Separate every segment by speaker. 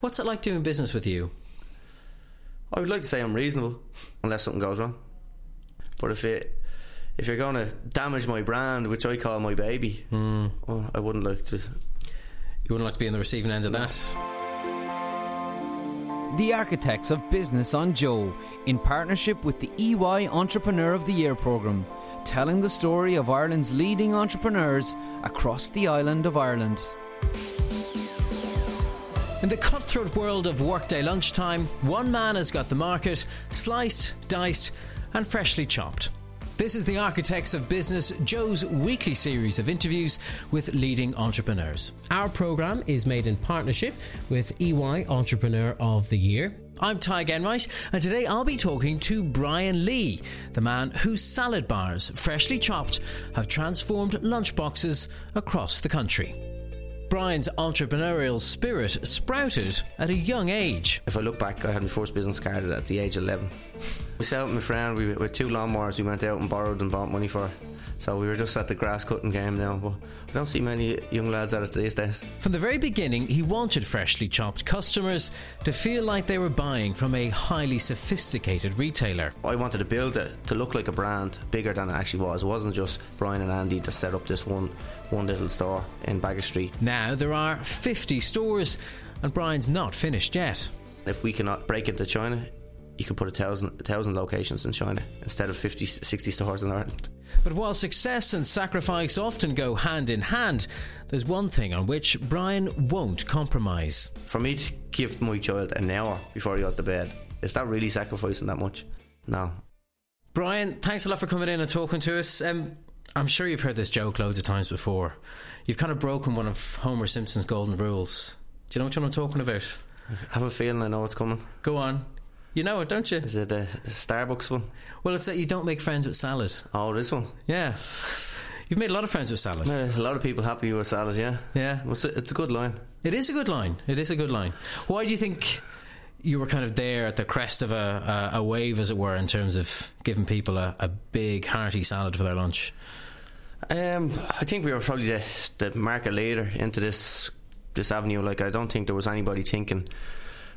Speaker 1: What's it like doing business with you?
Speaker 2: I would like to say I'm reasonable, unless something goes wrong. But if it if you're going to damage my brand, which I call my baby,
Speaker 1: Hmm.
Speaker 2: well, I wouldn't like to.
Speaker 1: You wouldn't like to be on the receiving end of that?
Speaker 3: The Architects of Business on Joe, in partnership with the EY Entrepreneur of the Year programme, telling the story of Ireland's leading entrepreneurs across the island of Ireland.
Speaker 1: In the cutthroat world of workday lunchtime, one man has got the market sliced, diced, and freshly chopped. This is the Architects of Business, Joe's weekly series of interviews with leading entrepreneurs. Our programme is made in partnership with EY Entrepreneur of the Year. I'm Tadhg Enright, and today I'll be talking to Brian Lee, the man whose salad bars, freshly chopped, have transformed lunchboxes across the country. Brian's entrepreneurial spirit sprouted at a young age.
Speaker 2: If I look back, I had my first business card at the age of 11. We set up with my friend, we with two lawnmowers we went out and borrowed and bought money for. So we were just at the grass cutting game now, but I don't see many young lads at it these days.
Speaker 1: From the very beginning, he wanted freshly chopped customers to feel like they were buying from a highly sophisticated retailer.
Speaker 2: I wanted to build it to look like a brand bigger than it actually was. It wasn't just Brian and Andy to set up this one one little store in Baggot Street.
Speaker 1: Now there are 50 stores, and Brian's not finished yet.
Speaker 2: If we cannot break into China, you can put a thousand, a thousand locations in China instead of 50, 60 stores in Ireland.
Speaker 1: But while success and sacrifice often go hand in hand, there's one thing on which Brian won't compromise.
Speaker 2: For me to give my child an hour before he goes to bed, is that really sacrificing that much? No.
Speaker 1: Brian, thanks a lot for coming in and talking to us. Um, I'm sure you've heard this joke loads of times before. You've kind of broken one of Homer Simpson's golden rules. Do you know what I'm talking about?
Speaker 2: I have a feeling I know what's coming.
Speaker 1: Go on. You know it, don't you?
Speaker 2: Is it a Starbucks one?
Speaker 1: Well, it's that you don't make friends with salad.
Speaker 2: Oh, this one.
Speaker 1: Yeah. You've made a lot of friends with salad.
Speaker 2: A lot of people happy with salad, yeah.
Speaker 1: Yeah.
Speaker 2: It's a, it's a good line.
Speaker 1: It is a good line. It is a good line. Why do you think you were kind of there at the crest of a, a, a wave, as it were, in terms of giving people a, a big, hearty salad for their lunch?
Speaker 2: Um, I think we were probably the, the market leader into this this avenue. Like, I don't think there was anybody thinking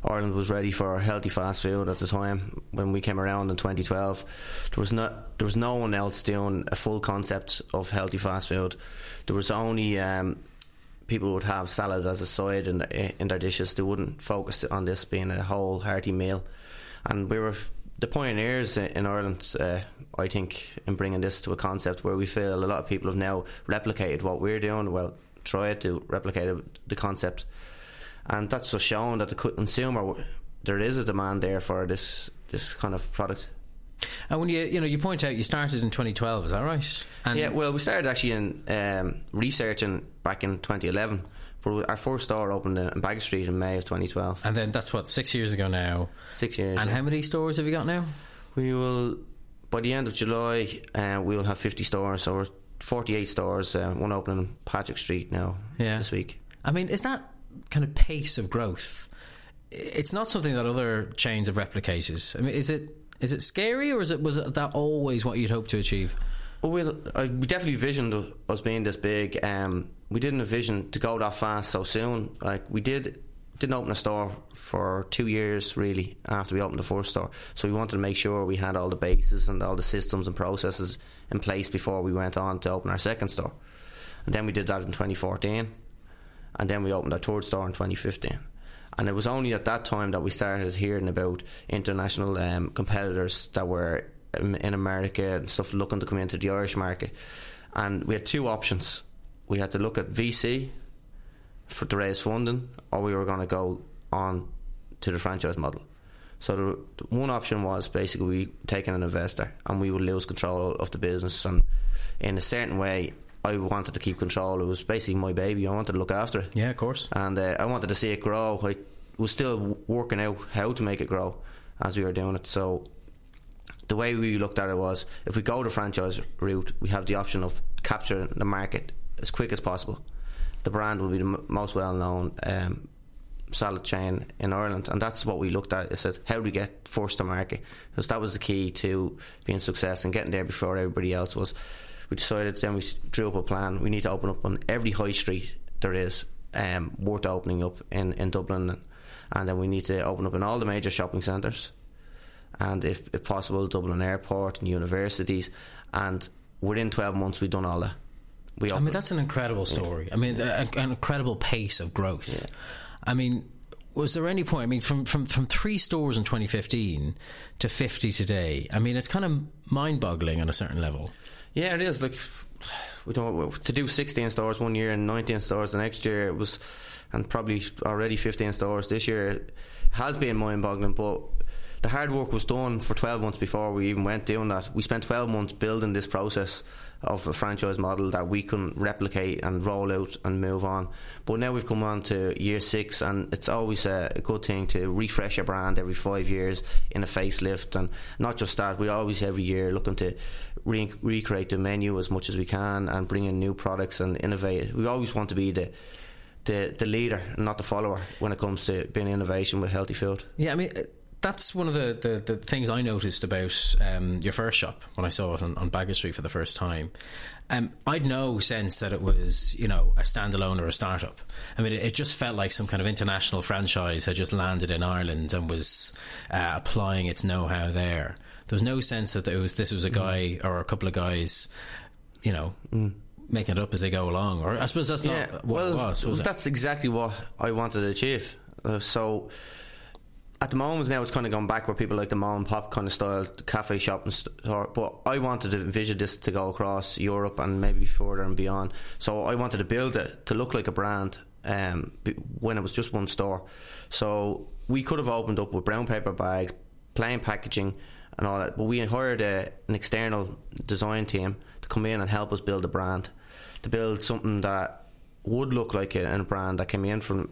Speaker 2: Ireland was ready for healthy fast food at the time when we came around in 2012. There was not there was no one else doing a full concept of healthy fast food. There was only um, people would have salad as a side in in their dishes. They wouldn't focus on this being a whole hearty meal, and we were the pioneers in Ireland, uh, I think, in bringing this to a concept where we feel a lot of people have now replicated what we're doing. Well, tried to replicate the concept, and that's just shown that the consumer there is a demand there for this this kind of product.
Speaker 1: And when you you know you point out you started in 2012, is that right? And
Speaker 2: yeah, well, we started actually in um, researching back in 2011. But our first store opened in Baggot Street in May of 2012.
Speaker 1: And then that's what six years ago now.
Speaker 2: Six years.
Speaker 1: And
Speaker 2: yeah.
Speaker 1: how many stores have you got now?
Speaker 2: We will, by the end of July, uh, we will have 50 stores. So we're 48 stores. Uh, one opening in Patrick Street now
Speaker 1: Yeah.
Speaker 2: this week.
Speaker 1: I mean, is that kind of pace of growth? It's not something that other chains have replicated. I mean, is it is it scary or is it was that always what you'd hope to achieve?
Speaker 2: Well, I, we definitely visioned us being this big. Um, we didn't envision to go that fast so soon. Like we did, didn't open a store for two years really after we opened the first store. So we wanted to make sure we had all the bases and all the systems and processes in place before we went on to open our second store. And then we did that in 2014, and then we opened our third store in 2015. And it was only at that time that we started hearing about international um, competitors that were in America and stuff looking to come into the Irish market. And we had two options. We had to look at VC for to raise funding, or we were going to go on to the franchise model. So the, the one option was basically we taking an investor, and we would lose control of the business. And in a certain way, I wanted to keep control. It was basically my baby. I wanted to look after it
Speaker 1: Yeah, of course.
Speaker 2: and uh, I wanted to see it grow. I was still working out how to make it grow as we were doing it. So the way we looked at it was, if we go the franchise route, we have the option of capturing the market as quick as possible. The brand will be the m- most well-known um, salad chain in Ireland, and that's what we looked at. Is that how do we get first to market? Because that was the key to being success and getting there before everybody else was. We decided then we drew up a plan. We need to open up on every high street there is um, worth opening up in, in Dublin, and then we need to open up in all the major shopping centres, and if, if possible, Dublin Airport and universities, and within twelve months we've done all that.
Speaker 1: We I mean, that's an incredible story. Yeah. I mean, a, an incredible pace of growth. Yeah. I mean, was there any point? I mean, from, from, from three stores in 2015 to 50 today, I mean, it's kind of mind boggling on a certain level.
Speaker 2: Yeah, it is. Like, we don't, to do 16 stores one year and 19 stores the next year, it was, and probably already 15 stores this year, has been mind boggling, but the hard work was done for 12 months before we even went doing that. We spent 12 months building this process of a franchise model that we can replicate and roll out and move on. But now we've come on to year six, and it's always a, a good thing to refresh a brand every five years in a facelift. And not just that, we're always every year looking to re- recreate the menu as much as we can and bring in new products and innovate. We always want to be the the, the leader, not the follower, when it comes to being innovation with healthy food.
Speaker 1: Yeah, I mean that's one of the, the, the, things I noticed about um, your first shop when I saw it on, on Baggot Street for the first time. Um, I'd no sense that it was, you know, a standalone or a startup. I mean, it, it, just felt like some kind of international franchise had just landed in Ireland and was uh, applying its know-how there. There was no sense that it was this was a guy mm. or a couple of guys, you know. Mm making it up as they go along. Or I suppose that's yeah, not what well, it was. was
Speaker 2: that's it? exactly what I wanted to achieve. Uh, so at the moment now it's kind of gone back where people like the mom and pop kind of style cafe shop and store but I wanted to envision this to go across Europe and maybe further and beyond so I wanted to build it to look like a brand um, when it was just one store so we could have opened up with brown paper bags plain packaging and all that but we hired a, an external design team to come in and help us build a brand to build something that would look like a, a brand that came in from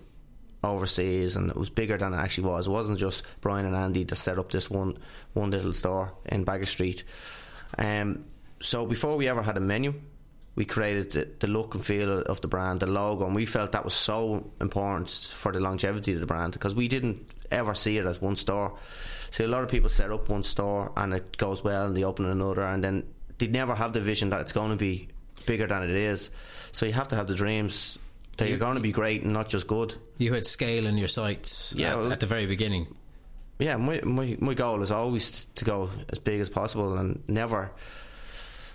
Speaker 2: overseas and it was bigger than it actually was. It wasn't just Brian and Andy to set up this one one little store in Baggot Street. Um, so before we ever had a menu, we created the, the, look and feel of the brand, the logo, and we felt that was so important for the longevity of the brand because we didn't ever see it as one store. So a lot of people set up one store and it goes well and they open another and then they never have the vision that it's going to be bigger than it is. So you have to have the dreams that you're going to be great and not just good.
Speaker 1: You had scale in your sights yeah, at, well, at the very beginning.
Speaker 2: Yeah, my, my my goal is always to go as big as possible and never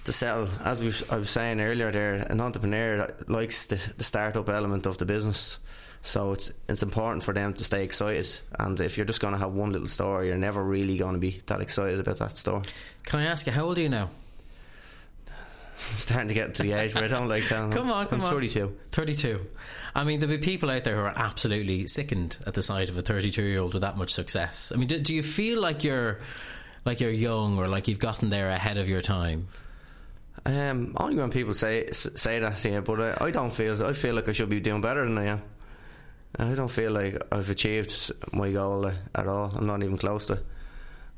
Speaker 2: to settle. As we I was saying earlier, there an entrepreneur likes the, the startup element of the business. So it's it's important for them to stay excited. And if you're just going to have one little store, you're never really going to be that excited about that store.
Speaker 1: Can I ask you how old are you now?
Speaker 2: I'm starting to get to the age where I don't like telling
Speaker 1: Come on, come
Speaker 2: I'm
Speaker 1: on.
Speaker 2: 32.
Speaker 1: 32. I mean, there'll be people out there who are absolutely sickened at the sight of a 32 year old with that much success. I mean, do, do you feel like you're like you're young or like you've gotten there ahead of your time?
Speaker 2: Um, only when people say say that, yeah. But I, I don't feel. I feel like I should be doing better than I am. I don't feel like I've achieved my goal at all. I'm not even close to.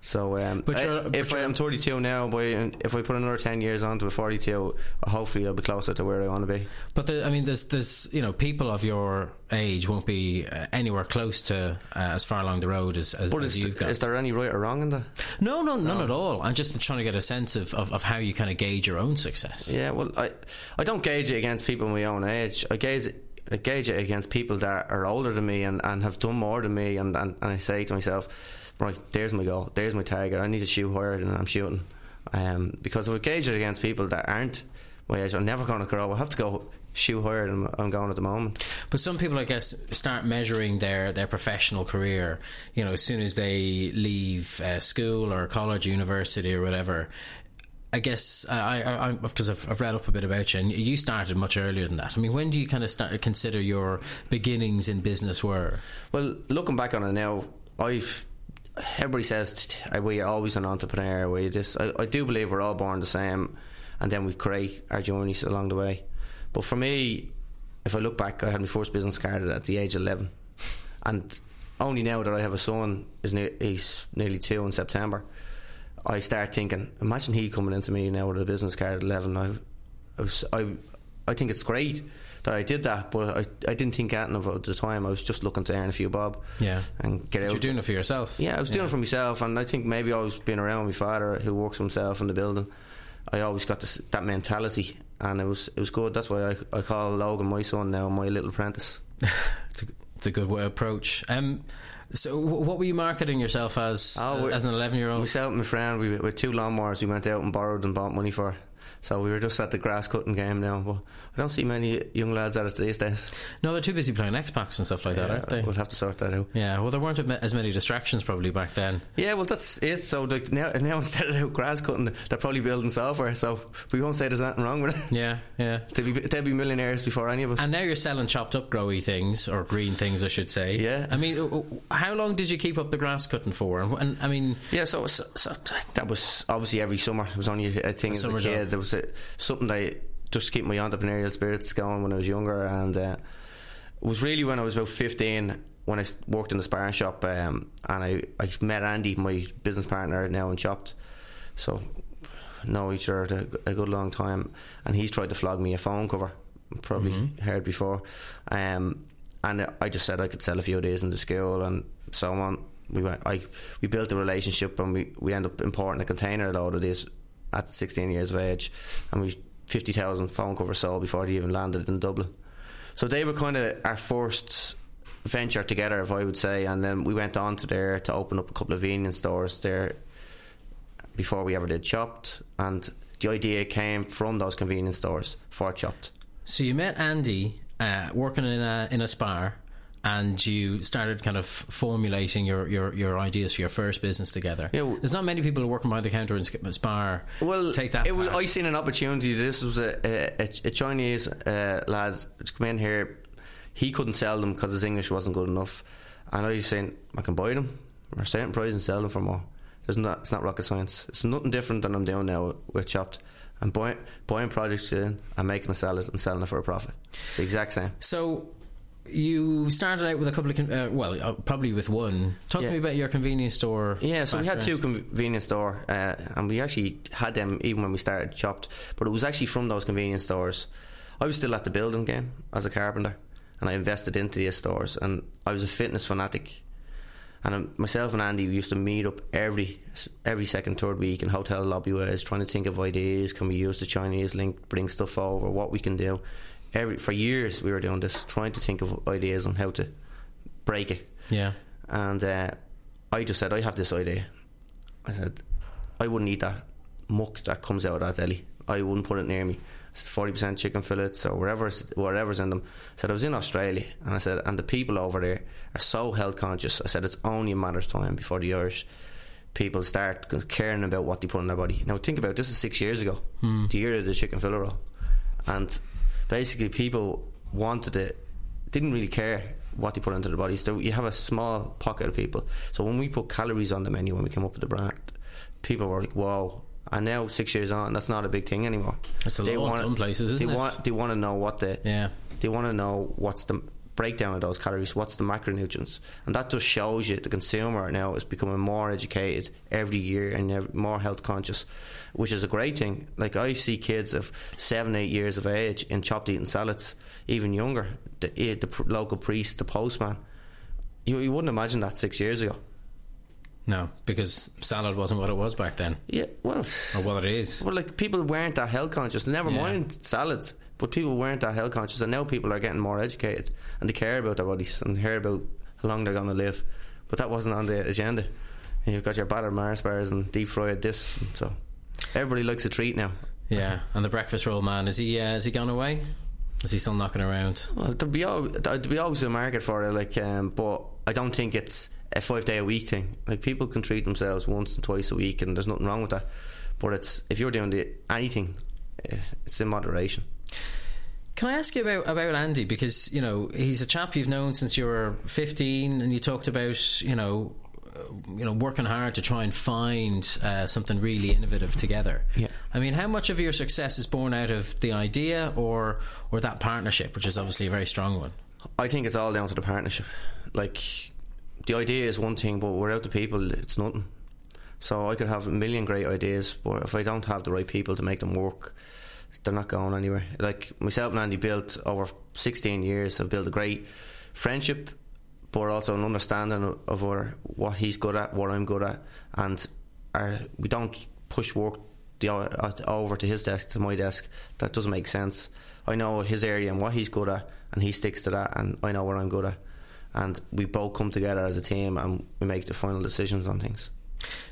Speaker 2: So, um, but I, if I am 32 now, boy, if I put another 10 years on to a 42, hopefully I'll be closer to where I want to be.
Speaker 1: But the, I mean, there's, there's, you know, people of your age won't be uh, anywhere close to uh, as far along the road as, as,
Speaker 2: but
Speaker 1: as
Speaker 2: you've got. Is there any right or wrong in that?
Speaker 1: No, no, none no. at all. I'm just trying to get a sense of, of, of, how you kind of gauge your own success.
Speaker 2: Yeah, well, I, I don't gauge it against people my own age. I gauge it I gauge it against people that are older than me and, and have done more than me and, and, and I say to myself right, there's my goal, there's my target. I need to shoot higher than I'm shooting. Um, because if I gauge it against people that aren't my age, I'm never going to grow. I have to go shoot higher than I'm going at the moment.
Speaker 1: But some people, I guess, start measuring their, their professional career. You know, as soon as they leave uh, school or college, university, or whatever. I guess I, I, because I've, I've, read up a bit about you, and you started much earlier than that. I mean, when do you kind of start consider your beginnings in business were?
Speaker 2: Well, looking back on it now, I've everybody says we're always an entrepreneur. We just, I, I, do believe we're all born the same, and then we create our journeys along the way. But for me, if I look back, I had my first business card at the age of eleven, and only now that I have a son, is he's nearly two in September. I start thinking, imagine he coming into me now with a business card at eleven. I, I, was, I, I think it's great that I did that, but I, I didn't think at of at the time. I was just looking to earn a few bob.
Speaker 1: Yeah.
Speaker 2: And get but out.
Speaker 1: You're doing it for yourself.
Speaker 2: Yeah, I was doing it for myself, and I think maybe I was being around my father who works himself in the building. I always got this, that mentality, and it was it was good. That's why I, I call Logan my son now, my little apprentice.
Speaker 1: it's, a, it's a good way approach. Um, So, what were you marketing yourself as oh, as an eleven year old?
Speaker 2: Myself and my friend, we with two lawnmowers, we went out and borrowed and bought money for. So we were just at the grass cutting game now. But I don't see many young lads at it these days.
Speaker 1: No, they're too busy playing Xbox and stuff like yeah, that, aren't they?
Speaker 2: We'll have to sort that out.
Speaker 1: Yeah, well, there weren't as many distractions probably back then.
Speaker 2: Yeah, well, that's it. So like now, now instead of grass cutting, they're probably building software. So we won't say there's nothing wrong with it.
Speaker 1: Yeah, yeah.
Speaker 2: They'll be, they'll be millionaires before any of us.
Speaker 1: And now you're selling chopped up growy things or green things, I should say.
Speaker 2: Yeah.
Speaker 1: I mean, how long did you keep up the grass cutting for? And, and I mean,
Speaker 2: yeah. So, so, so, that was obviously every summer. It was only a thing a as a kid. Job. There was a, something I just keep my entrepreneurial spirits going when I was younger, and uh, it was really when I was about fifteen when I worked in the sparring shop, um, and I, I met Andy, my business partner now in Chopped. So know each other a good long time, and he's tried to flog me a phone cover. Probably mm-hmm. heard before, um, and I just said I could sell a few days in the school and so on. We went, I we built a relationship, and we we end up importing a container load of this at 16 years of age, and we 50,000 phone covers sold before they even landed in Dublin. So they were kind of our first venture together, if I would say, and then we went on to there to open up a couple of convenience stores there before we ever did Chopped, and the idea came from those convenience stores for Chopped.
Speaker 1: So you met Andy uh, working in a in a spar and you started kind of formulating your, your, your ideas for your first business together. Yeah, There's not many people who working behind the counter in Spar. Well, take that.
Speaker 2: It was, I seen an opportunity. This was a, a, a Chinese uh, lad to come in here. He couldn't sell them because his English wasn't good enough, and I was saying I can buy them for a certain price and sell them for more. It's not, it's not rocket science. It's nothing different than I'm doing now with Chopped. I'm buying, buying projects in and making a sell it and selling it for a profit. It's the exact same.
Speaker 1: So you started out with a couple of, uh, well, uh, probably with one. Talk yeah. to me about your convenience store.
Speaker 2: Yeah, so we had two convenience store, uh, and we actually had them even when we started Chopped. But it was actually from those convenience stores. I was still at the building game as a carpenter, and I invested into these stores. And I was a fitness fanatic, and um, myself and Andy we used to meet up every every second third week in hotel lobby ways, trying to think of ideas. Can we use the Chinese link, bring stuff over? What we can do every for years we were doing this, trying to think of ideas on how to break it.
Speaker 1: Yeah.
Speaker 2: And uh, I just said, I have this idea. I said, I wouldn't eat that muck that comes out of that deli. I wouldn't put it near me. I said forty percent chicken fillets or whatever's whatever's in them. I said I was in Australia and I said and the people over there are so health conscious. I said it's only a matter of time before the Irish people start caring about what they put in their body. Now think about it, this is six years ago, hmm. the year of the chicken fillet roll, and basically people wanted it, didn't really care what they put into their bodies. So you have a small pocket of people. So when we put calories on the menu when we came up with the brand, people were like, "Whoa!" And now six years on, that's not a big thing anymore.
Speaker 1: It's a they lot want, in some places, isn't
Speaker 2: they it? Want, they want to know what the
Speaker 1: yeah.
Speaker 2: They want to know what's the breakdown of those calories, what's the macronutrients, and that just shows you the consumer now is becoming more educated every year and more health conscious, which is a great thing. Like I see kids of seven, eight years of age in chopped eating salads, even younger. The, eh, the local priest, the postman. You, you wouldn't imagine that six years ago.
Speaker 1: No, because salad wasn't what it was back then.
Speaker 2: Yeah, well,
Speaker 1: or what it is.
Speaker 2: Well, like people weren't that health conscious. Never yeah. mind salads. But people weren't that health conscious, and now people are getting more educated and they care about their bodies and care about how long they're going to live. But that wasn't on the agenda. You've got your battered Mars bars and deep fried this, so everybody likes a treat now.
Speaker 1: Yeah, and the breakfast roll man is he? Uh, has he gone away? Is he still knocking around?
Speaker 2: Well, there'll be, there'll be always a market for it, like, um, but I don't think it's a five day a week thing. Like people can treat themselves once and twice a week, and there's nothing wrong with that. But it's if you're doing the, anything, eh, it's in moderation.
Speaker 1: Can I ask you about, about Andy? Because, you know, he's a chap you've known since you were 15 and you talked about, you know, uh, you know, working hard to try and find uh, something really innovative together.
Speaker 2: Yeah.
Speaker 1: I mean, how much of your success is born out of the idea or or that partnership, which is obviously a very strong one?
Speaker 2: I think it's all down to the partnership. Like, the idea is one thing, but without the people, it's nothing. So I could have a million great ideas, but if I don't have the right people to make them work, they're not going anywhere. Like myself and Andy built over 16 years, have built a great friendship, but also an understanding of, what he's good at, what I'm good at, and our, we don't push work the, over to his desk to my desk. That doesn't make sense. I know his area and what he's good at, and he sticks to that, and I know what I'm good at. and we both come together as a team and we make the final decisions on things.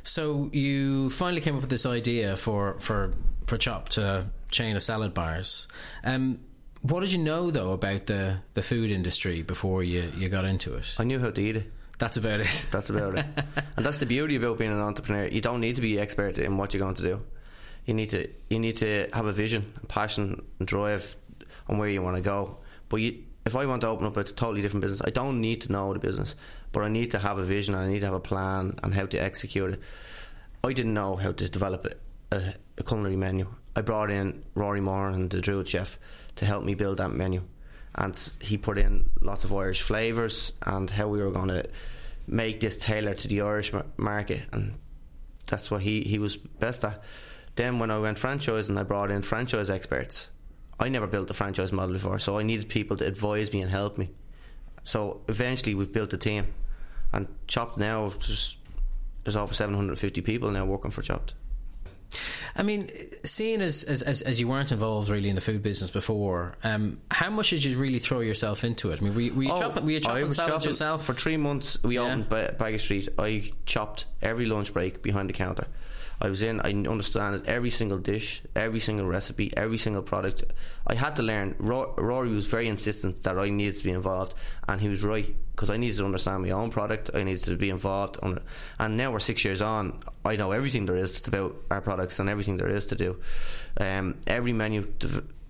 Speaker 1: So you finally came up with this idea for for for Chop to chain of salad bars. Um, what did you know though about the the food industry before you you got into it?
Speaker 2: I knew how to eat it.
Speaker 1: That's about it.
Speaker 2: That's about it. and that's the beauty about being an entrepreneur. You don't need to be expert in what you're going to do. You need to you need to have a vision, a passion, and drive on where you want to go. But you, if I want to open up a totally different business, I don't need to know the business, but I need to have a vision. I need to have a plan and how to execute it. I didn't know how to develop a, a culinary menu. I brought in Rory Morahan the Druid chef to help me build that menu and he put in lots of Irish flavours and how we were going to make this tailored to the Irish market, and that's what he, he was best at. Then when I went franchising, I brought in franchise experts. I never built a franchise model before, so I needed people to advise me and help me. So eventually, we've built a team, and Chopped now just there's over 750 people now working for Chopped.
Speaker 1: I mean, seeing as, as, as, you weren't involved really in the food business before, um, how much did you really throw yourself into it? I mean, were you, were you oh, chopping, were you chopping salads yourself?
Speaker 2: For three months, we yeah. opened Baggot Street. I chopped every lunch break behind the counter. I was in, I understood every single dish, every single recipe, every single product. I had to learn. Rory was very insistent that I needed to be involved, and he was right because I needed to understand my own product. I needed to be involved. On it. And now we're six years on. I know everything there is about our products and everything there is to do. Um, every menu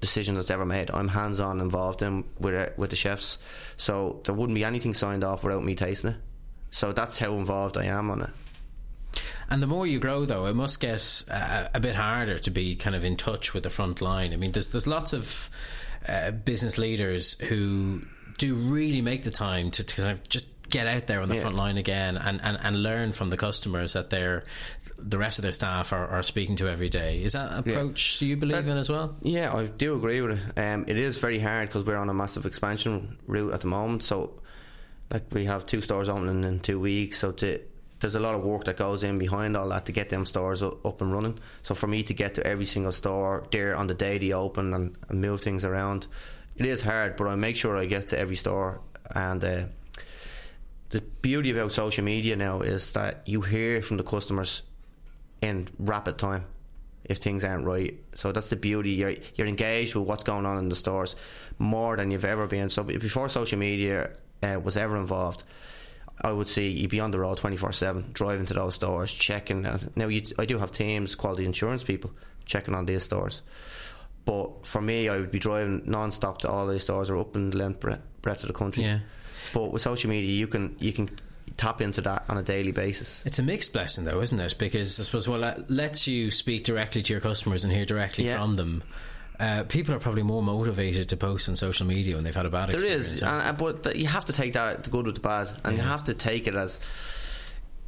Speaker 2: decision that's ever made, I'm hands on involved in with uh, with the chefs. So there wouldn't be anything signed off without me tasting it. So that's how involved I am on it.
Speaker 1: And the more you grow, though, it must get uh, a bit harder to be kind of in touch with the front line. I mean, there's there's lots of uh, business leaders who do really make the time to, to kind of just get out there on the yeah. front line again and, and, and learn from the customers that they're the rest of their staff are, are speaking to every day. Is that approach yeah. do you believe that, in as well?
Speaker 2: Yeah, I do agree with it. Um, it is very hard because we're on a massive expansion route at the moment. So, like we have two stores opening in two weeks, so to there's a lot of work that goes in behind all that to get them stores up and running. So for me to get to every single store there on the day they open and, and move things around, it is hard. But I make sure I get to every store. And uh, the beauty about social media now is that you hear from the customers in rapid time if things aren't right. So that's the beauty. You're you're engaged with what's going on in the stores more than you've ever been. So before social media uh, was ever involved I would say you'd be on the road 24 7, driving to those stores, checking. Now, you, I do have teams, quality insurance people, checking on these stores. But for me, I would be driving non stop to all these stores or up in the length breadth of the country. Yeah. But with social media, you can you can tap into that on a daily basis.
Speaker 1: It's a mixed blessing, though, isn't it? Because I suppose well, it lets you speak directly to your customers and hear directly yeah. from them. Uh, people are probably more motivated to post on social media when they've had a bad experience.
Speaker 2: There is, but you have to take that the good with the bad, and yeah. you have to take it as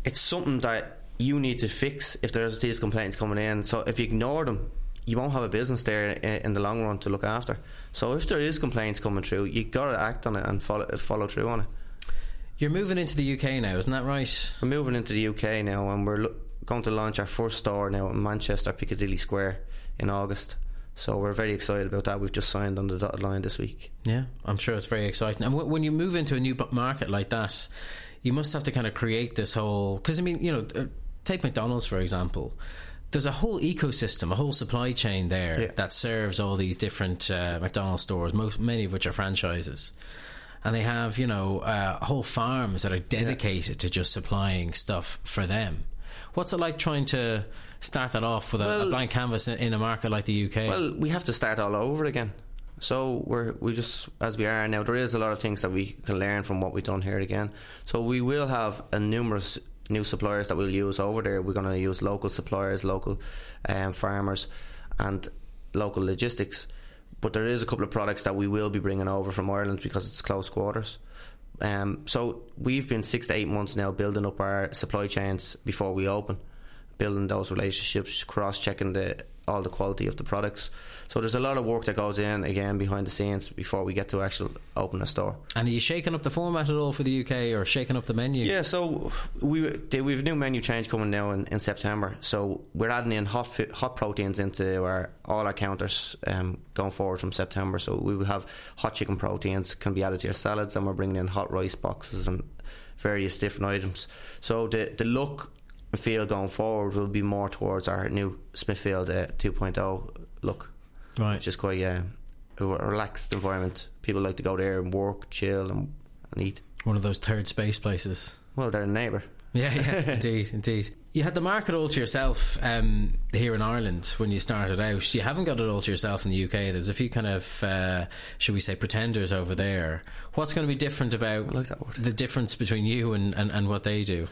Speaker 2: it's something that you need to fix if there's these complaints coming in. So if you ignore them, you won't have a business there in the long run to look after. So if there is complaints coming through, you got to act on it and follow follow through on it.
Speaker 1: You're moving into the UK now, isn't that right?
Speaker 2: We're moving into the UK now, and we're lo- going to launch our first store now in Manchester Piccadilly Square in August. So we're very excited about that. We've just signed on the dotted line this week.
Speaker 1: Yeah, I'm sure it's very exciting. And w- when you move into a new market like that, you must have to kind of create this whole. Because I mean, you know, uh, take McDonald's for example. There's a whole ecosystem, a whole supply chain there yeah. that serves all these different uh, McDonald's stores, most many of which are franchises and they have you know uh, whole farms that are dedicated yeah. to just supplying stuff for them. What's it like trying to start that off with a, well, a blank canvas in, in, a market like the UK?
Speaker 2: Well, we have to start all over again. So we're we just as we are now. There is a lot of things that we can learn from what we've done here again. So we will have a numerous new suppliers that we'll use over there. We're going to use local suppliers, local um, farmers, and local logistics. But there is a couple of products that we will be bringing over from Ireland because it's close quarters. Um, so we've been six to eight months now building up our supply chains before we open, building those relationships, cross checking the all the quality of the products. So there's a lot of work that goes in again behind the scenes before we get to actually open a store.
Speaker 1: And are you shaking up the format at all for the UK or shaking up the menu?
Speaker 2: Yeah, so we we have a new menu change coming now in, in September. So we're adding in hot hot proteins into our all our counters um, going forward from September. So we will have hot chicken proteins can be added to your salads, and we're bringing in hot rice boxes and various different items. So the the look feel going forward will be more towards our new Smithfield uh, 2.0 look,
Speaker 1: right?
Speaker 2: Which is quite uh, a relaxed environment. People like to go there and work, chill, and, and eat.
Speaker 1: One of those third space places.
Speaker 2: Well, they're a neighbour.
Speaker 1: Yeah, yeah, indeed, indeed. You had the market all to yourself um, here in Ireland when you started out. You haven't got it all to yourself in the UK. There's a few kind of, uh, should we say, pretenders over there. What's going to be different about
Speaker 2: like
Speaker 1: the difference between you and, and, and, what they do?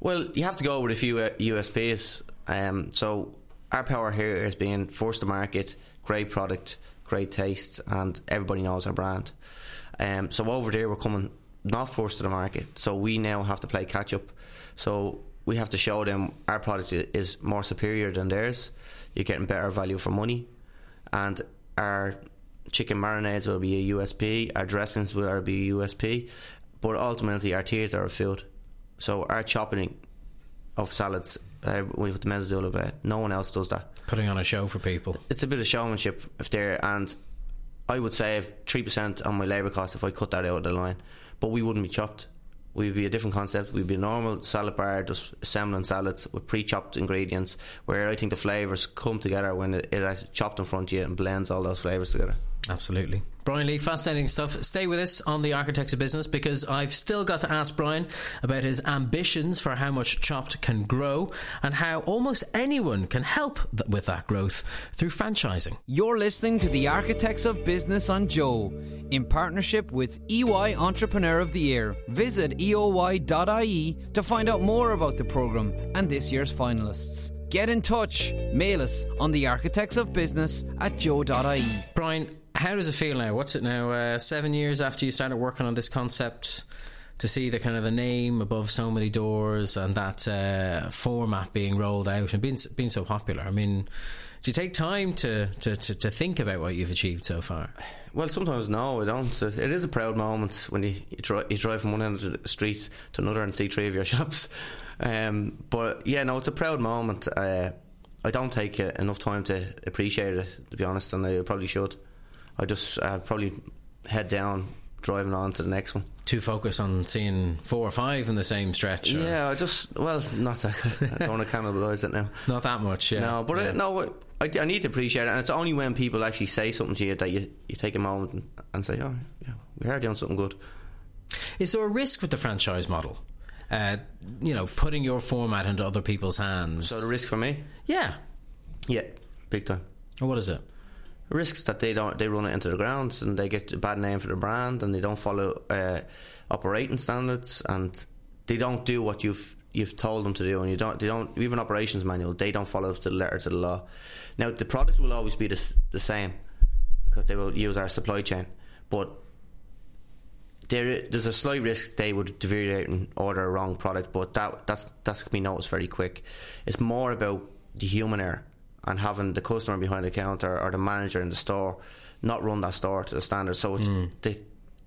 Speaker 2: Well, you have to go with a few uh, USPs. Um, so our power here is being first to market, great product, great taste, and everybody knows our brand. Um, so over there, we're coming not first to the market. So we now have to play catch up so we have to show them our product is more superior than theirs. You're getting better value for money, and our chicken marinades will be a USP. Our dressings will be a USP, but ultimately our tears are food. So our chopping of salads uh, with the mezzaluna of it, no one else does that.
Speaker 1: Putting on a show for people.
Speaker 2: It's a bit of showmanship if there, and I would save three percent on my labour cost if I cut that out of the line, but we wouldn't be chopped we'd be a different concept. We'd be a normal salad bar, just assembling salads with pre-chopped ingredients, where I think the flavours come together when it, it is chopped in front of you and blends all those flavours together.
Speaker 1: Absolutely. Brian Lee, fascinating stuff. Stay with us on the Architects of Business because I've still got to ask Brian about his ambitions for how much Chopped can grow and how almost anyone can help th- with that growth through franchising.
Speaker 3: You're listening to the Architects of Business on Joe in partnership with EY Entrepreneur of the Year. Visit eoy.ie to find out more about the programme and this year's finalists. Get in touch. Mail us on the architects of business at joe.ie.
Speaker 1: Brian, how does it feel now? What's it now? Uh, seven years after you started working on this concept, to see the kind of the name above so many doors and that uh, format being rolled out and being being so popular. I mean, do you take time to, to, to, to, think about what you've achieved so far?
Speaker 2: Well, sometimes no, I don't. It is a proud moment when you you, you drive from one end of the street to another and see three of your shops. Um, but yeah, no, it's a proud moment. Uh, I don't take uh, enough time to appreciate it, to be honest, and I probably should. I just uh, probably head down, driving on to the next one.
Speaker 1: Too focused on seeing four or five in the same stretch.
Speaker 2: Or? Yeah, I just well, not that, I don't want to cannibalise it now.
Speaker 1: Not that much, yeah.
Speaker 2: No, but
Speaker 1: yeah.
Speaker 2: I, no, I, I, need to appreciate it, and it's only when people actually say something to you that you, you take a moment and, and say, "Oh, yeah, we are doing something good."
Speaker 1: Is there a risk with the franchise model? Uh, you know, putting your format into other people's hands.
Speaker 2: So the risk for me?
Speaker 1: Yeah,
Speaker 2: yeah, big time.
Speaker 1: What is it?
Speaker 2: Risks that they don't they run it into the ground and they get a bad name for the brand and they don't follow uh, operating standards and they don't do what you've you've told them to do and you don't they don't an operations manual they don't follow to the letter to the law. Now the product will always be the, the same because they will use our supply chain but there, there's a slight risk they would deviate and order a wrong product but that that's that's can be noticed very quick. It's more about the human error and having the customer behind the counter or the manager in the store not run that store to the standard. So mm. the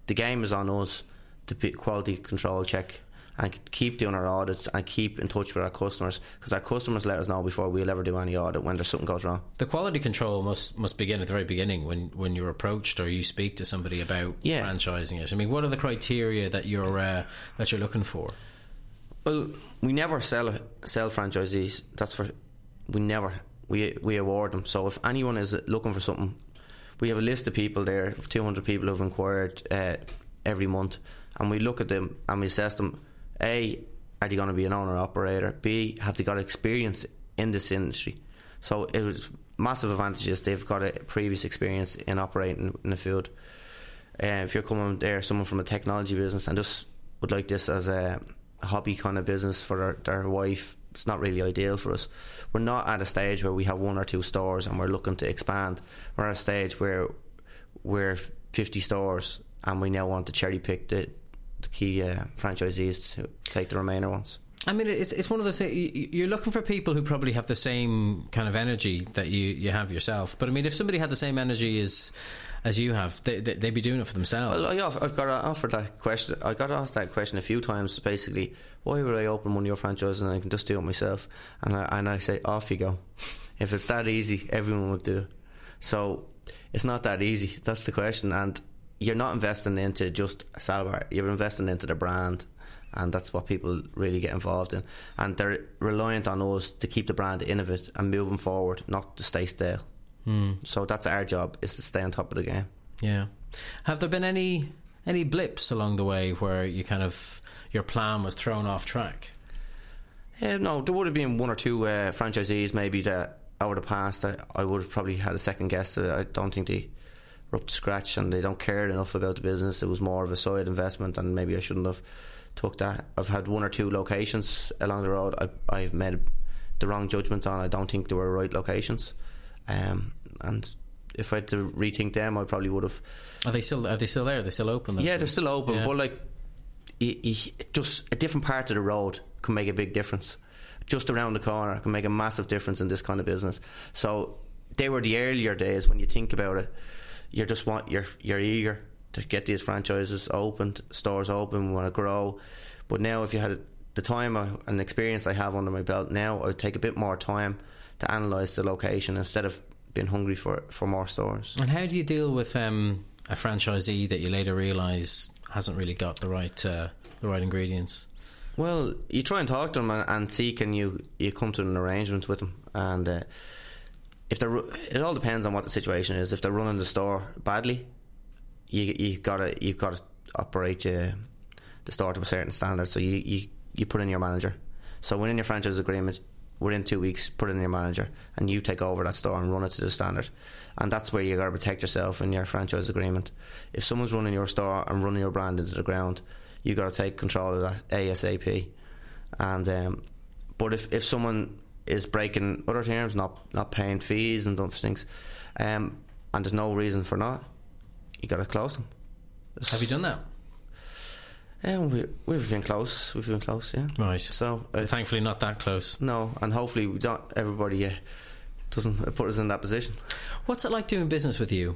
Speaker 2: the game is on us to quality control check and keep doing our audits and keep in touch with our customers because our customers let us know before we'll ever do any audit when there's something goes wrong.
Speaker 1: The quality control must must begin at the very beginning when when you're approached or you speak to somebody about yeah. franchising it. I mean, what are the criteria that you're uh, that you're looking for?
Speaker 2: Well, we never sell sell franchisees. That's for we never we we award them. So if anyone is looking for something, we have a list of people there of 200 people who've inquired uh, every month, and we look at them and we assess them. A, are they going to be an owner operator? B, have they got experience in this industry? So it was massive advantages. They've got a previous experience in operating in the field. Uh, if you're coming there, someone from a technology business and just would like this as a hobby kind of business for their, their wife it's not really ideal for us. We're not at a stage where we have one or two stores and we're looking to expand. We're at a stage where we're 50 stores and we now want to cherry pick the, the key uh, franchisees to take the remainder ones.
Speaker 1: I mean, it's it's one of those. things- You're looking for people who probably have the same kind of energy that you, you have yourself. But I mean, if somebody had the same energy as as you have, they, they, they'd be doing it for themselves.
Speaker 2: Well, I've got offered that question. I got asked that question a few times. Basically, why would I open one of your franchises and I can just do it myself? And I, and I say, off you go. If it's that easy, everyone would do it. So it's not that easy. That's the question. And you're not investing into just a salad bar. You're investing into the brand. And that's what people really get involved in. And they're reliant on us to keep the brand innovative and moving forward, not to stay stale. So that's our job, is to stay on top of the game.
Speaker 1: Yeah. Have there been any any blips along the way where you kind of your plan was thrown off track?
Speaker 2: Yeah, no, there would have been one or two uh, franchisees maybe that over the past I, I would have probably had a second guess. Uh, I don't think they were up to scratch and they don't care enough about the business. It was more of a side investment, and maybe I shouldn't have took that. I've had one or two locations along the road. I, I've made the wrong judgment on. I don't think they were right locations, um, and if I had to rethink them, I probably would have.
Speaker 1: Are they still are they still there? Are they still open?
Speaker 2: Yeah, they're still open,
Speaker 1: Yeah.
Speaker 2: but like, y y just a different part of the road can make a big difference. Just around the corner can make a massive difference in this kind of business. So they were the earlier days when you think about it. You just want you're you're eager to get these franchises opened, stores open, want to grow. But now, if you had the time I- and experience I have under my belt now, I'd take a bit more time to analyse the location instead of being hungry for for more stores.
Speaker 1: And how do you deal with um, a franchisee that you later realise hasn't really got the right uh, the right ingredients?
Speaker 2: Well, you try and talk to them and, and see can you you come to an arrangement with them, and uh, if they're it all depends on what the situation is. If they're running the store badly, you you gotta you gotta operate uh, the store to a certain standard. So you, you you put in your manager. So within your franchise agreement, within two weeks, put in your manager, and you take over that store and run it to the standard. And that's where you gotta protect yourself in your franchise agreement. If someone's running your store and running your brand into the ground, you got to take control of that ASAP. And um, but if if someone is breaking other terms, not not paying fees and those things, um, and there's no reason for not, you got to close them.
Speaker 1: Have you done that?
Speaker 2: Yeah, we, we've been close. We've been close. Yeah.
Speaker 1: Right.
Speaker 2: So
Speaker 1: Thankfully, not that close.
Speaker 2: no, and hopefully we don't. Everybody uh, doesn't put us in that position.
Speaker 1: What's it like doing business with you?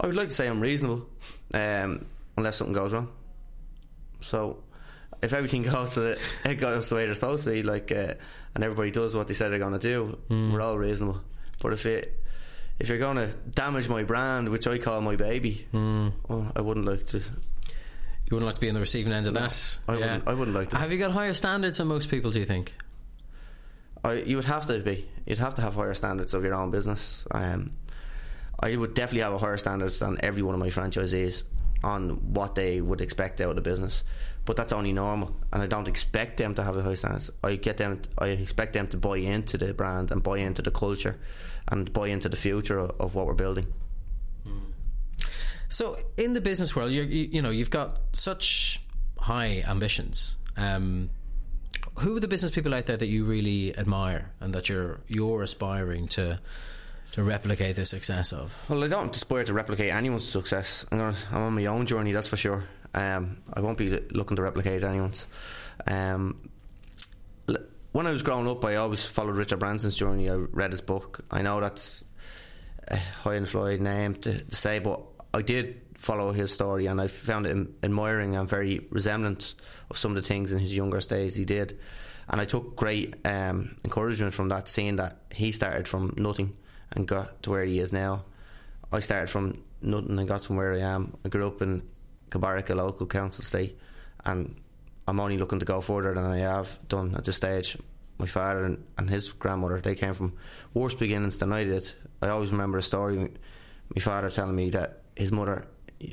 Speaker 2: I would like to say I'm reasonable, um, unless something goes wrong. So, if everything goes to the, it goes the way they're supposed to be, like, uh, and everybody does what they said they're going to do, we're all reasonable. But if it, if you're going to damage my brand, which I call my baby, well, I wouldn't like to.
Speaker 1: You wouldn't like to be on the receiving end of that.
Speaker 2: I wouldn't. I wouldn't like to.
Speaker 1: Have you got higher standards than most people? Do you think?
Speaker 2: I, you would have to be. You'd have to have higher standards of your own business. Um, I would definitely have a higher standards than every one of my franchisees on what they would expect out of the business. But that's only normal, and I don't expect them to have the high standards. I get them. I expect them to buy into the brand and buy into the culture, and buy into the future of, of what we're building.
Speaker 1: So, in the business world, you you know you've got such high ambitions. Um, who are the business people out there that you really admire and that you're you're aspiring to to replicate the success of?
Speaker 2: Well, I don't aspire to replicate anyone's success. I'm, gonna, I'm on my own journey, that's for sure. Um, I won't be looking to replicate anyone's. Um, when I was growing up, I always followed Richard Branson's journey. I read his book. I know that's a high and fly name to, to say, but I did follow his story and I found it admiring and very resemblant of some of the things in his younger days he did. And I took great um, encouragement from that, seeing that he started from nothing and got to where he is now. I started from nothing and got to where I am. I grew up in Kilbarrack, a local council state and I'm only looking to go further than I have done at this stage. My father and, and his grandmother, they came from worse beginnings than I did. I always remember a story, my father telling me that his mother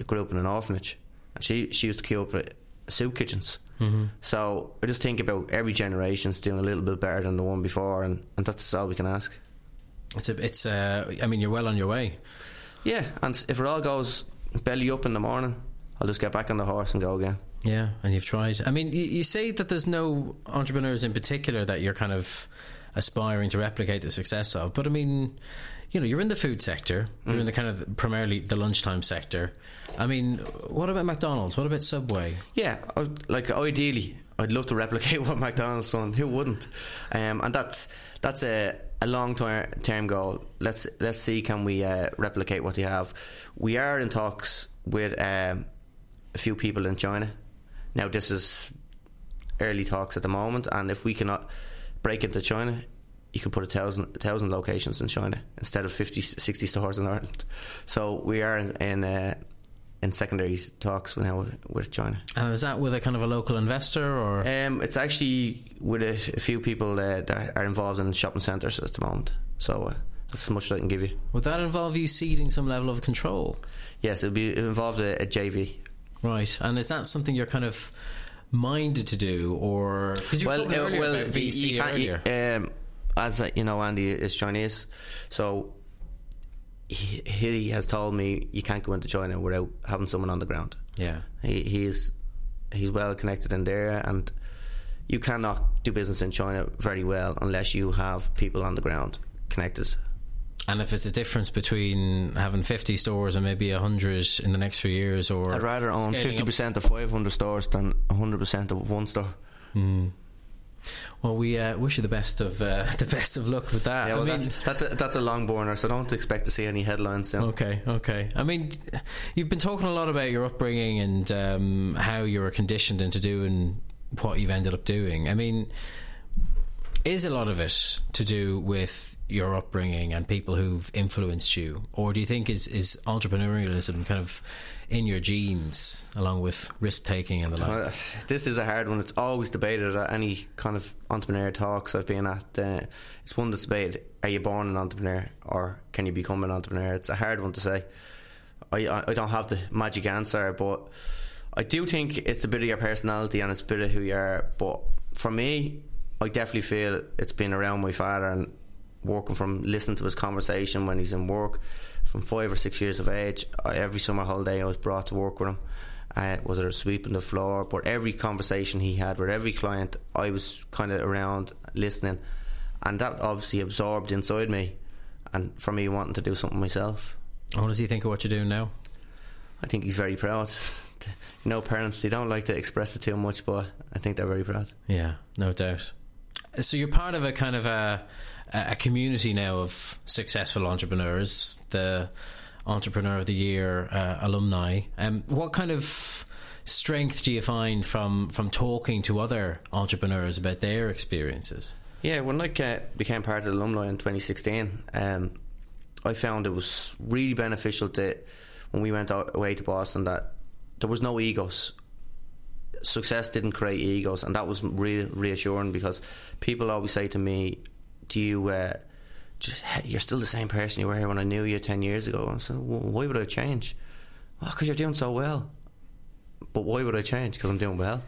Speaker 2: grew up in an orphanage, and she, she used to queue up at soup kitchens. Mm-hmm. So I just think about every generation's doing a little bit better than the one before, and, and that's all we can ask.
Speaker 1: It's a, it's uh, I mean, you're well on your way.
Speaker 2: Yeah, and if it all goes belly up in the morning, I'll just get back on the horse and go again.
Speaker 1: Yeah, and you've tried. I mean, you, you say that there's no entrepreneurs in particular that you're kind of aspiring to replicate the success of, but I mean, you know, you're in the food sector. You're in the kind of primarily the lunchtime sector. I mean, what about McDonald's? What about Subway?
Speaker 2: Yeah, like ideally, I'd love to replicate what McDonald's done. Who wouldn't? Um, and that's that's a, a long term goal. Let's let's see can we uh, replicate what they have. We are in talks with um, a few people in China. Now this is early talks at the moment, and if we cannot break into China, you could put a thousand, a thousand locations in China instead of 50, 60 stores in Ireland. So we are in, in uh, in secondary talks now with China.
Speaker 1: And is that with a kind of a local investor or?
Speaker 2: Um, it's actually with a, a few people uh, that are involved in shopping centres at the moment. So uh, that's as much as I can give you.
Speaker 1: Would that involve you ceding some level of control?
Speaker 2: Yes, it would be it involved a, a JV.
Speaker 1: Right, and is that something you're kind of minded to do, or because you
Speaker 2: well,
Speaker 1: were
Speaker 2: uh, well,
Speaker 1: about VC
Speaker 2: you
Speaker 1: earlier?
Speaker 2: You, as you know, Andy is Chinese, so he, he has told me you can't go into China without having someone on the ground.
Speaker 1: yeah,
Speaker 2: He he's he's well connected in there, and you cannot do business in China very well unless you have people on the ground connected.
Speaker 1: and if it's a difference between having 50 stores and maybe 100 in the next few years, or
Speaker 2: I'd rather own
Speaker 1: scaling
Speaker 2: fifty
Speaker 1: up-
Speaker 2: percent of five hundred stores than hundred percent of one store. Hmm.
Speaker 1: Well, we uh, wish you the best of uh, the best of luck with that.
Speaker 2: Yeah, well,
Speaker 1: I mean,
Speaker 2: that's that's a, that's a long burner, so don't expect to see any headlines soon.
Speaker 1: Okay, okay. I mean, you've been talking a lot about your upbringing and um, how you were conditioned into doing what you've ended up doing. I mean, is a lot of it to do with your upbringing and people who've influenced you, or do you think is is entrepreneurialism kind of in your genes along with risk taking and the like?
Speaker 2: This is a hard one. It's always debated at any kind of entrepreneur talks I've been at. Uh, it's one that's debated: Are you born an entrepreneur, or can you become an entrepreneur? It's a hard one to say. I I don't have the magic answer, but I do think it's a bit of your personality and it's a bit of who you are. But for me, I definitely feel it's been around my father and working from listening to his conversation when he's in work from five or six years of age. I, every summer holiday, I was brought to work with him. Uh, was it sweeping the floor? But every conversation he had with every client, I was kind of around listening, and that obviously absorbed inside me. And for me, wanting to do something myself,
Speaker 1: What does he think of what you're doing now?
Speaker 2: I think he's very proud. You know, parents they don't like to express it too much, but I think they're very proud.
Speaker 1: Yeah, no doubt. So you're part of a kind of a a community now of successful entrepreneurs, the Entrepreneur of the Year uh, alumni. Um, what kind of strength do you find from from talking to other entrepreneurs about their experiences?
Speaker 2: Yeah, when I became part of the alumni in 2016, um, I found it was really beneficial to when we went away to Boston that there was no egos. Success didn't create egos, and that was real reassuring because people always say to me, "Do you?" Uh, just, you're still the same person you were when I knew you ten years ago. So why would I change? Well, because you're doing so well. But why would I change? Because I'm doing well.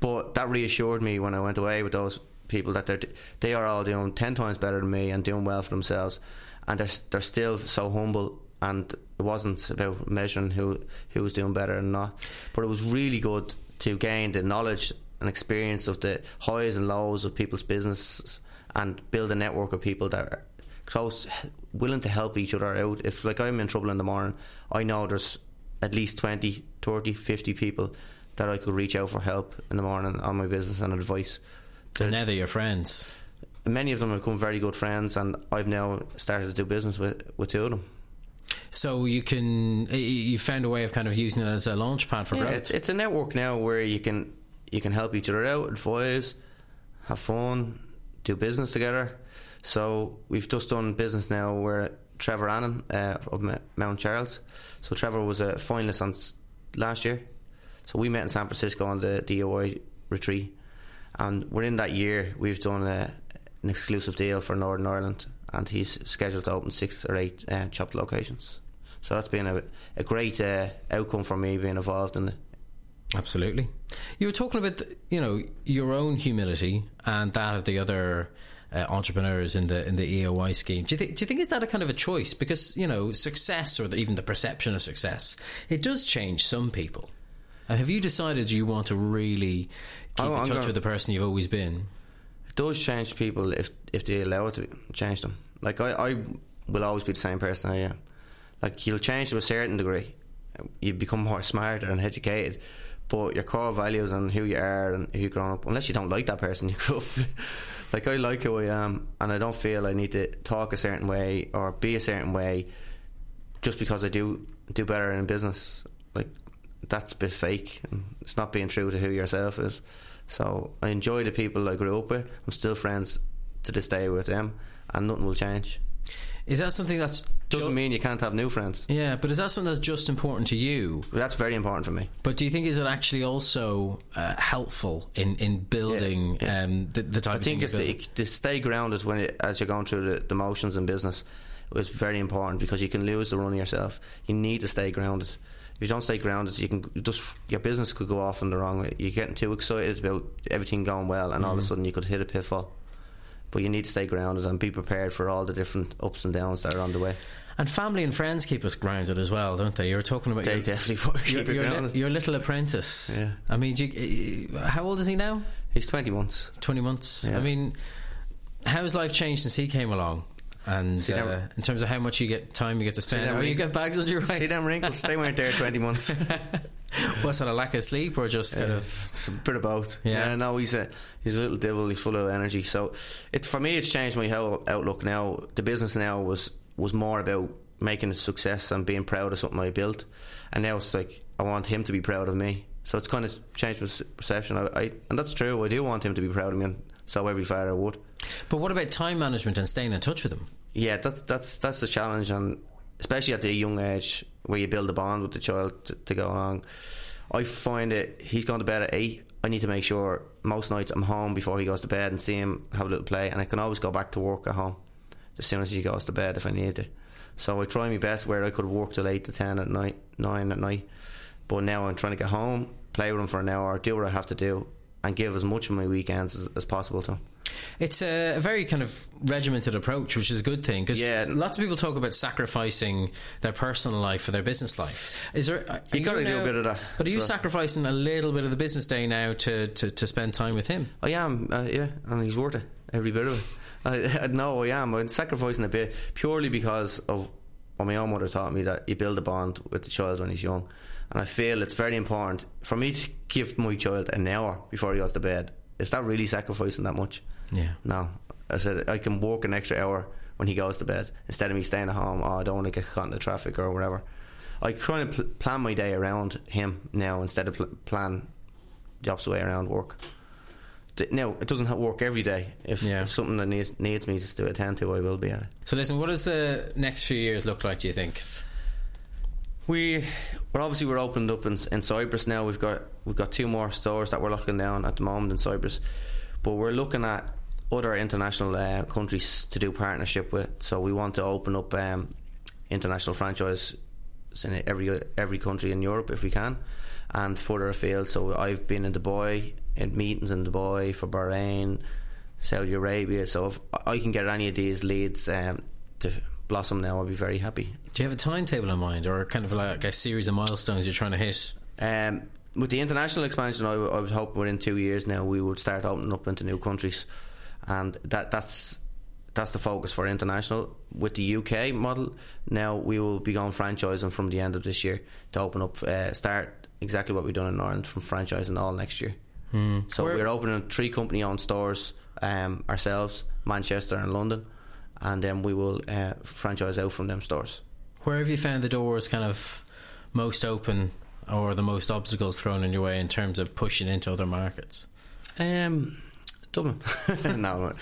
Speaker 2: But that reassured me when I went away with those people that they're they are all doing ten times better than me and doing well for themselves, and they're they're still so humble. And it wasn't about measuring who who was doing better and not, but it was really good to gain the knowledge and experience of the highs and lows of people's businesses and build a network of people that close, willing to help each other out. If like I'm in trouble in the morning, I know there's at least 20, 30, 50 people that I could reach out for help in the morning on my business and advice.
Speaker 1: And now they're your friends.
Speaker 2: Many of them have become very good friends, and I've now started to do business with, with two of them.
Speaker 1: So you can you found a way of kind of using it as a launch pad for
Speaker 2: Yeah,
Speaker 1: growth.
Speaker 2: it's, it's a network now where you can you can help each other out, advise, have fun, do business together. So we've just done business now where Trevor Annon uh, of Mount Charles. So Trevor was a finalist on last year. So we met in San Francisco on the DOI retreat, and within that year we've done a, an exclusive deal for Northern Ireland, and he's scheduled to open six or eight uh, chopped locations. So that's been a, a great uh, outcome for me being involved in it.
Speaker 1: Absolutely. You were talking about you know your own humility and that of the other uh, entrepreneurs in the in the EOI scheme. Do you think do you think is that a kind of a choice because you know success or the, even the perception of success it does change some people. Uh, have you decided you want to really keep
Speaker 2: Oh,
Speaker 1: in
Speaker 2: I'm
Speaker 1: touch
Speaker 2: gonna-
Speaker 1: with the person you've always been?
Speaker 2: It does change people if if they allow it to change them. Like I, I will always be the same person I am. Like you'll change to a certain degree, you become more smarter and educated, but your core values and who you are and who you grown up. Unless you don't like that person you grew up. Like I like who I am, and I don't feel I need to talk a certain way or be a certain way just because I do do better in business. Like that's a bit fake. And it's not being true to who yourself is. So I enjoy the people I grew up with. I'm still friends to this day with them, and nothing will change.
Speaker 1: Is that something that's
Speaker 2: doesn't ju- mean you can't have new friends?
Speaker 1: Yeah, but is that something that's just important to you?
Speaker 2: That's very important for me.
Speaker 1: But do you think is it actually also uh, helpful in in building yeah, yes. um, the, the type?
Speaker 2: Of I think
Speaker 1: it's
Speaker 2: to, to, stay grounded when it, as you're going through the, the motions in business is very important because you can lose the run yourself. You need to stay grounded. If you don't stay grounded, you can just your business could go off in the wrong way. You're getting too excited about everything going well, and mm-hmm. all of a mm. sudden you could hit a pitfall but you need to stay grounded and be prepared for all the different ups and downs that are on the way.
Speaker 1: And family and friends keep us grounded as well, don't they? You're talking about
Speaker 2: they
Speaker 1: your,
Speaker 2: definitely
Speaker 1: your,
Speaker 2: your,
Speaker 1: your, little apprentice.
Speaker 2: Yeah.
Speaker 1: I mean, you, how old is he now?
Speaker 2: He's twenty months.
Speaker 1: Twenty months. Yeah. I mean, how has life changed since he came along? And uh, in terms of how much you get time you get to spend, oh, you get bags on your right.
Speaker 2: See them wrinkles? they weren't there twenty months.
Speaker 1: What's it A lack of sleep, or just kind of
Speaker 2: it's a bit of both? Yeah. yeah, no, he's a he's a little devil. He's full of energy. So, it for me, it's changed my whole outlook. Now, the business now was was more about making a success and being proud of something I built, and now it's like I want him to be proud of me. So it's kind of changed my perception. I, I and that's true. I do want him to be proud of me, and so every father would.
Speaker 1: But what about time management and staying in touch with him?
Speaker 2: Yeah, that's that's that's the challenge, and especially at the young age where you build a bond with the child to, to go along. I find it he's gone to bed at eight. I need to make sure most nights I'm home before he goes to bed and see him have a little play, and I can always go back to work at home as soon as he goes to bed if I need to. So I try my best where I could work till eight to ten at night, nine at night. But now I'm trying to get home, play with him for an hour, do what I have to do, and give as much of my weekends as, as possible to him.
Speaker 1: It's a, very kind of regimented approach, which is a good thing because yeah. lots of people talk about sacrificing their personal life for their business life. Is there?
Speaker 2: You got to do a bit of that.
Speaker 1: But are you well. sacrificing a little bit of the business day now to, to, to spend time with him?
Speaker 2: I am, uh, yeah, and he's worth it every bit of it. I, no, I am. I'm sacrificing a bit purely because of what my own mother taught me that you build a bond with the child when he's young. And I feel it's very important for me to give my child an hour before he goes to bed. Is that really sacrificing that much?
Speaker 1: Yeah.
Speaker 2: No. I said I can walk an extra hour when he goes to bed instead of me staying at home. Oh, I don't want to get caught in the traffic or whatever. I try and pl- plan my day around him now instead of pl- plan the opposite way around work. Now it doesn't work every day. If, yeah. if something that needs needs me to attend to, I will be at it.
Speaker 1: So listen, what does the next few years look like? Do you think?
Speaker 2: We, we're obviously we're opened up in, in Cyprus now. We've got we've got two more stores that we're locking down at the moment in Cyprus, but we're looking at other international uh, countries to do partnership with. So we want to open up um, international franchise in every every country in Europe if we can, and further afield. So I've been in Dubai in meetings in Dubai for Bahrain, Saudi Arabia. So if I can get any of these leads um, to blossom now, I'll be very happy.
Speaker 1: Do you have a timetable in mind, or kind of like a series of milestones you're trying to hit?
Speaker 2: Um, with the international expansion, I, w- I was hoping within two years now we would start opening up into new countries and that that's that's the focus for international. With the UK model, now we will be going franchising from the end of this year to open up, uh, start exactly what we've done in Ireland from franchising all next year.
Speaker 1: Mm.
Speaker 2: So Where? we're opening three company-owned stores um, ourselves, Manchester and London, and then we will uh, franchise out from them stores.
Speaker 1: Where have you found the doors kind of most open, or the most obstacles thrown in your way in terms of pushing into other markets?
Speaker 2: Um, Dublin. no,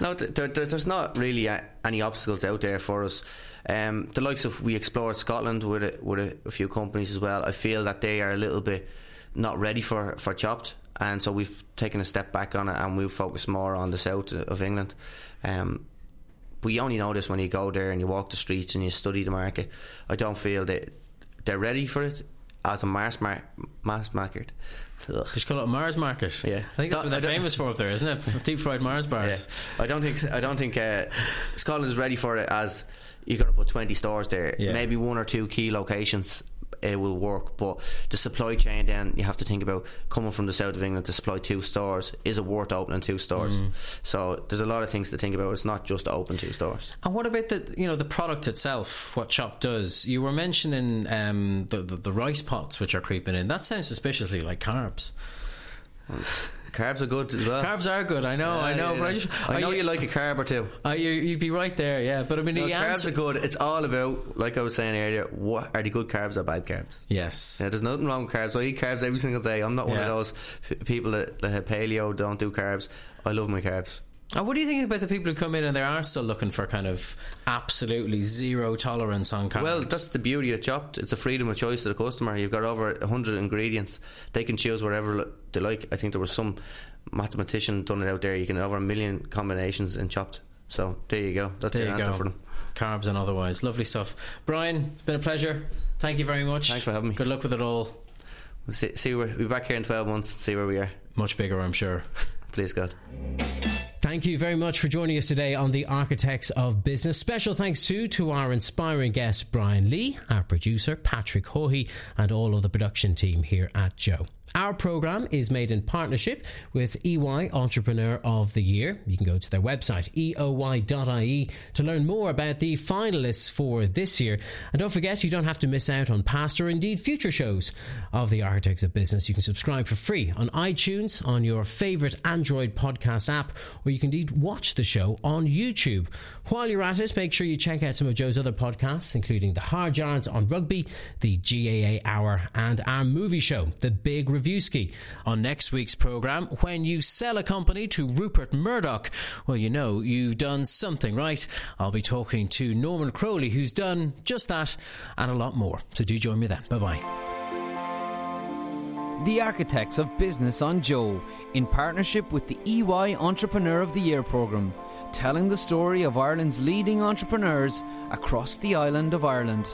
Speaker 2: no, there, there, there's not really any obstacles out there for us. Um, the likes of we explored Scotland with a, with a, few companies as well. I feel that they are a little bit not ready for for chopped, and so we've taken a step back on it and we've focused more on the south of England. Um, we only know this when you go there and you walk the streets and you study the market. I don't feel that they're ready for it as a mass, mar- mass market.
Speaker 1: Ugh. Just call it Mars Market.
Speaker 2: Yeah,
Speaker 1: I think that's what they're famous for up there, isn't it? Deep fried Mars bars.
Speaker 2: Yeah. I don't think I don't think uh, Scotland is ready for it as you're going to put 20 stores there. Yeah. Maybe one or two key locations it will work. But the supply chain, then you have to think about coming from the south of England to supply two stores. Is it worth opening two stores?
Speaker 1: Mm.
Speaker 2: So there's a lot of things to think about. It's not just open two stores.
Speaker 1: And what about the you know the product itself? What Chop does? You were mentioning um, the, the the rice pots which are creeping in. That sounds suspiciously like carbs.
Speaker 2: Carbs are good as well.
Speaker 1: Carbs are good. I know. I know. But I, just,
Speaker 2: I know you, like a carb or two.
Speaker 1: Uh, you, you'd be right there. Yeah. But I mean,
Speaker 2: No,
Speaker 1: the
Speaker 2: carbs
Speaker 1: answer.
Speaker 2: are good. It's all about, like I was saying earlier, what are the good carbs or bad carbs?
Speaker 1: Yes.
Speaker 2: Yeah, there's nothing wrong with carbs. I eat carbs every single day. I'm not one of those f- people that, that have paleo, don't do carbs. I love my carbs.
Speaker 1: And what do you think about the people who come in and they are still looking for kind of absolutely zero tolerance on carbs?
Speaker 2: Well, that's the beauty of Chopped. It's a freedom of choice to the customer. You've got over 100 ingredients. They can choose whatever they like. I think there was some mathematician done it out there. You can have over a million combinations in Chopped. So there you go. That's
Speaker 1: there
Speaker 2: your
Speaker 1: you
Speaker 2: answer
Speaker 1: go.
Speaker 2: for them.
Speaker 1: Carbs and otherwise. Lovely stuff. Brian, it's been a pleasure. Thank you very much.
Speaker 2: Thanks for having me.
Speaker 1: Good luck with it all.
Speaker 2: We'll see, see where, we'll be back here in 12 months and see where we are.
Speaker 1: Much bigger, I'm sure.
Speaker 2: Please God.
Speaker 1: Thank you very much for joining us today on the Architects of Business. Special thanks too to our inspiring guest Brian Lee, our producer Patrick Hohey, and all of the production team here at Joe. Our program is made in partnership with EY Entrepreneur of the Year. You can go to their website, eoy.ie, to learn more about the finalists for this year. And don't forget, you don't have to miss out on past or indeed future shows of the Architects of Business. You can subscribe for free on iTunes, on your favourite Android podcast app, or you can indeed watch the show on YouTube. While you're at it, make sure you check out some of Joe's other podcasts, including the Hard Yards on Rugby, the GAA Hour, and our movie show, The Big Review Ski. On next week's programme, when you sell a company to Rupert Murdoch, well, you know you've done something right. I'll be talking to Norman Crowley, who's done just that and a lot more. So do join me then. Bye bye.
Speaker 3: The Architects of Business on Joe, in partnership with the EY Entrepreneur of the Year programme, telling the story of Ireland's leading entrepreneurs across the island of Ireland.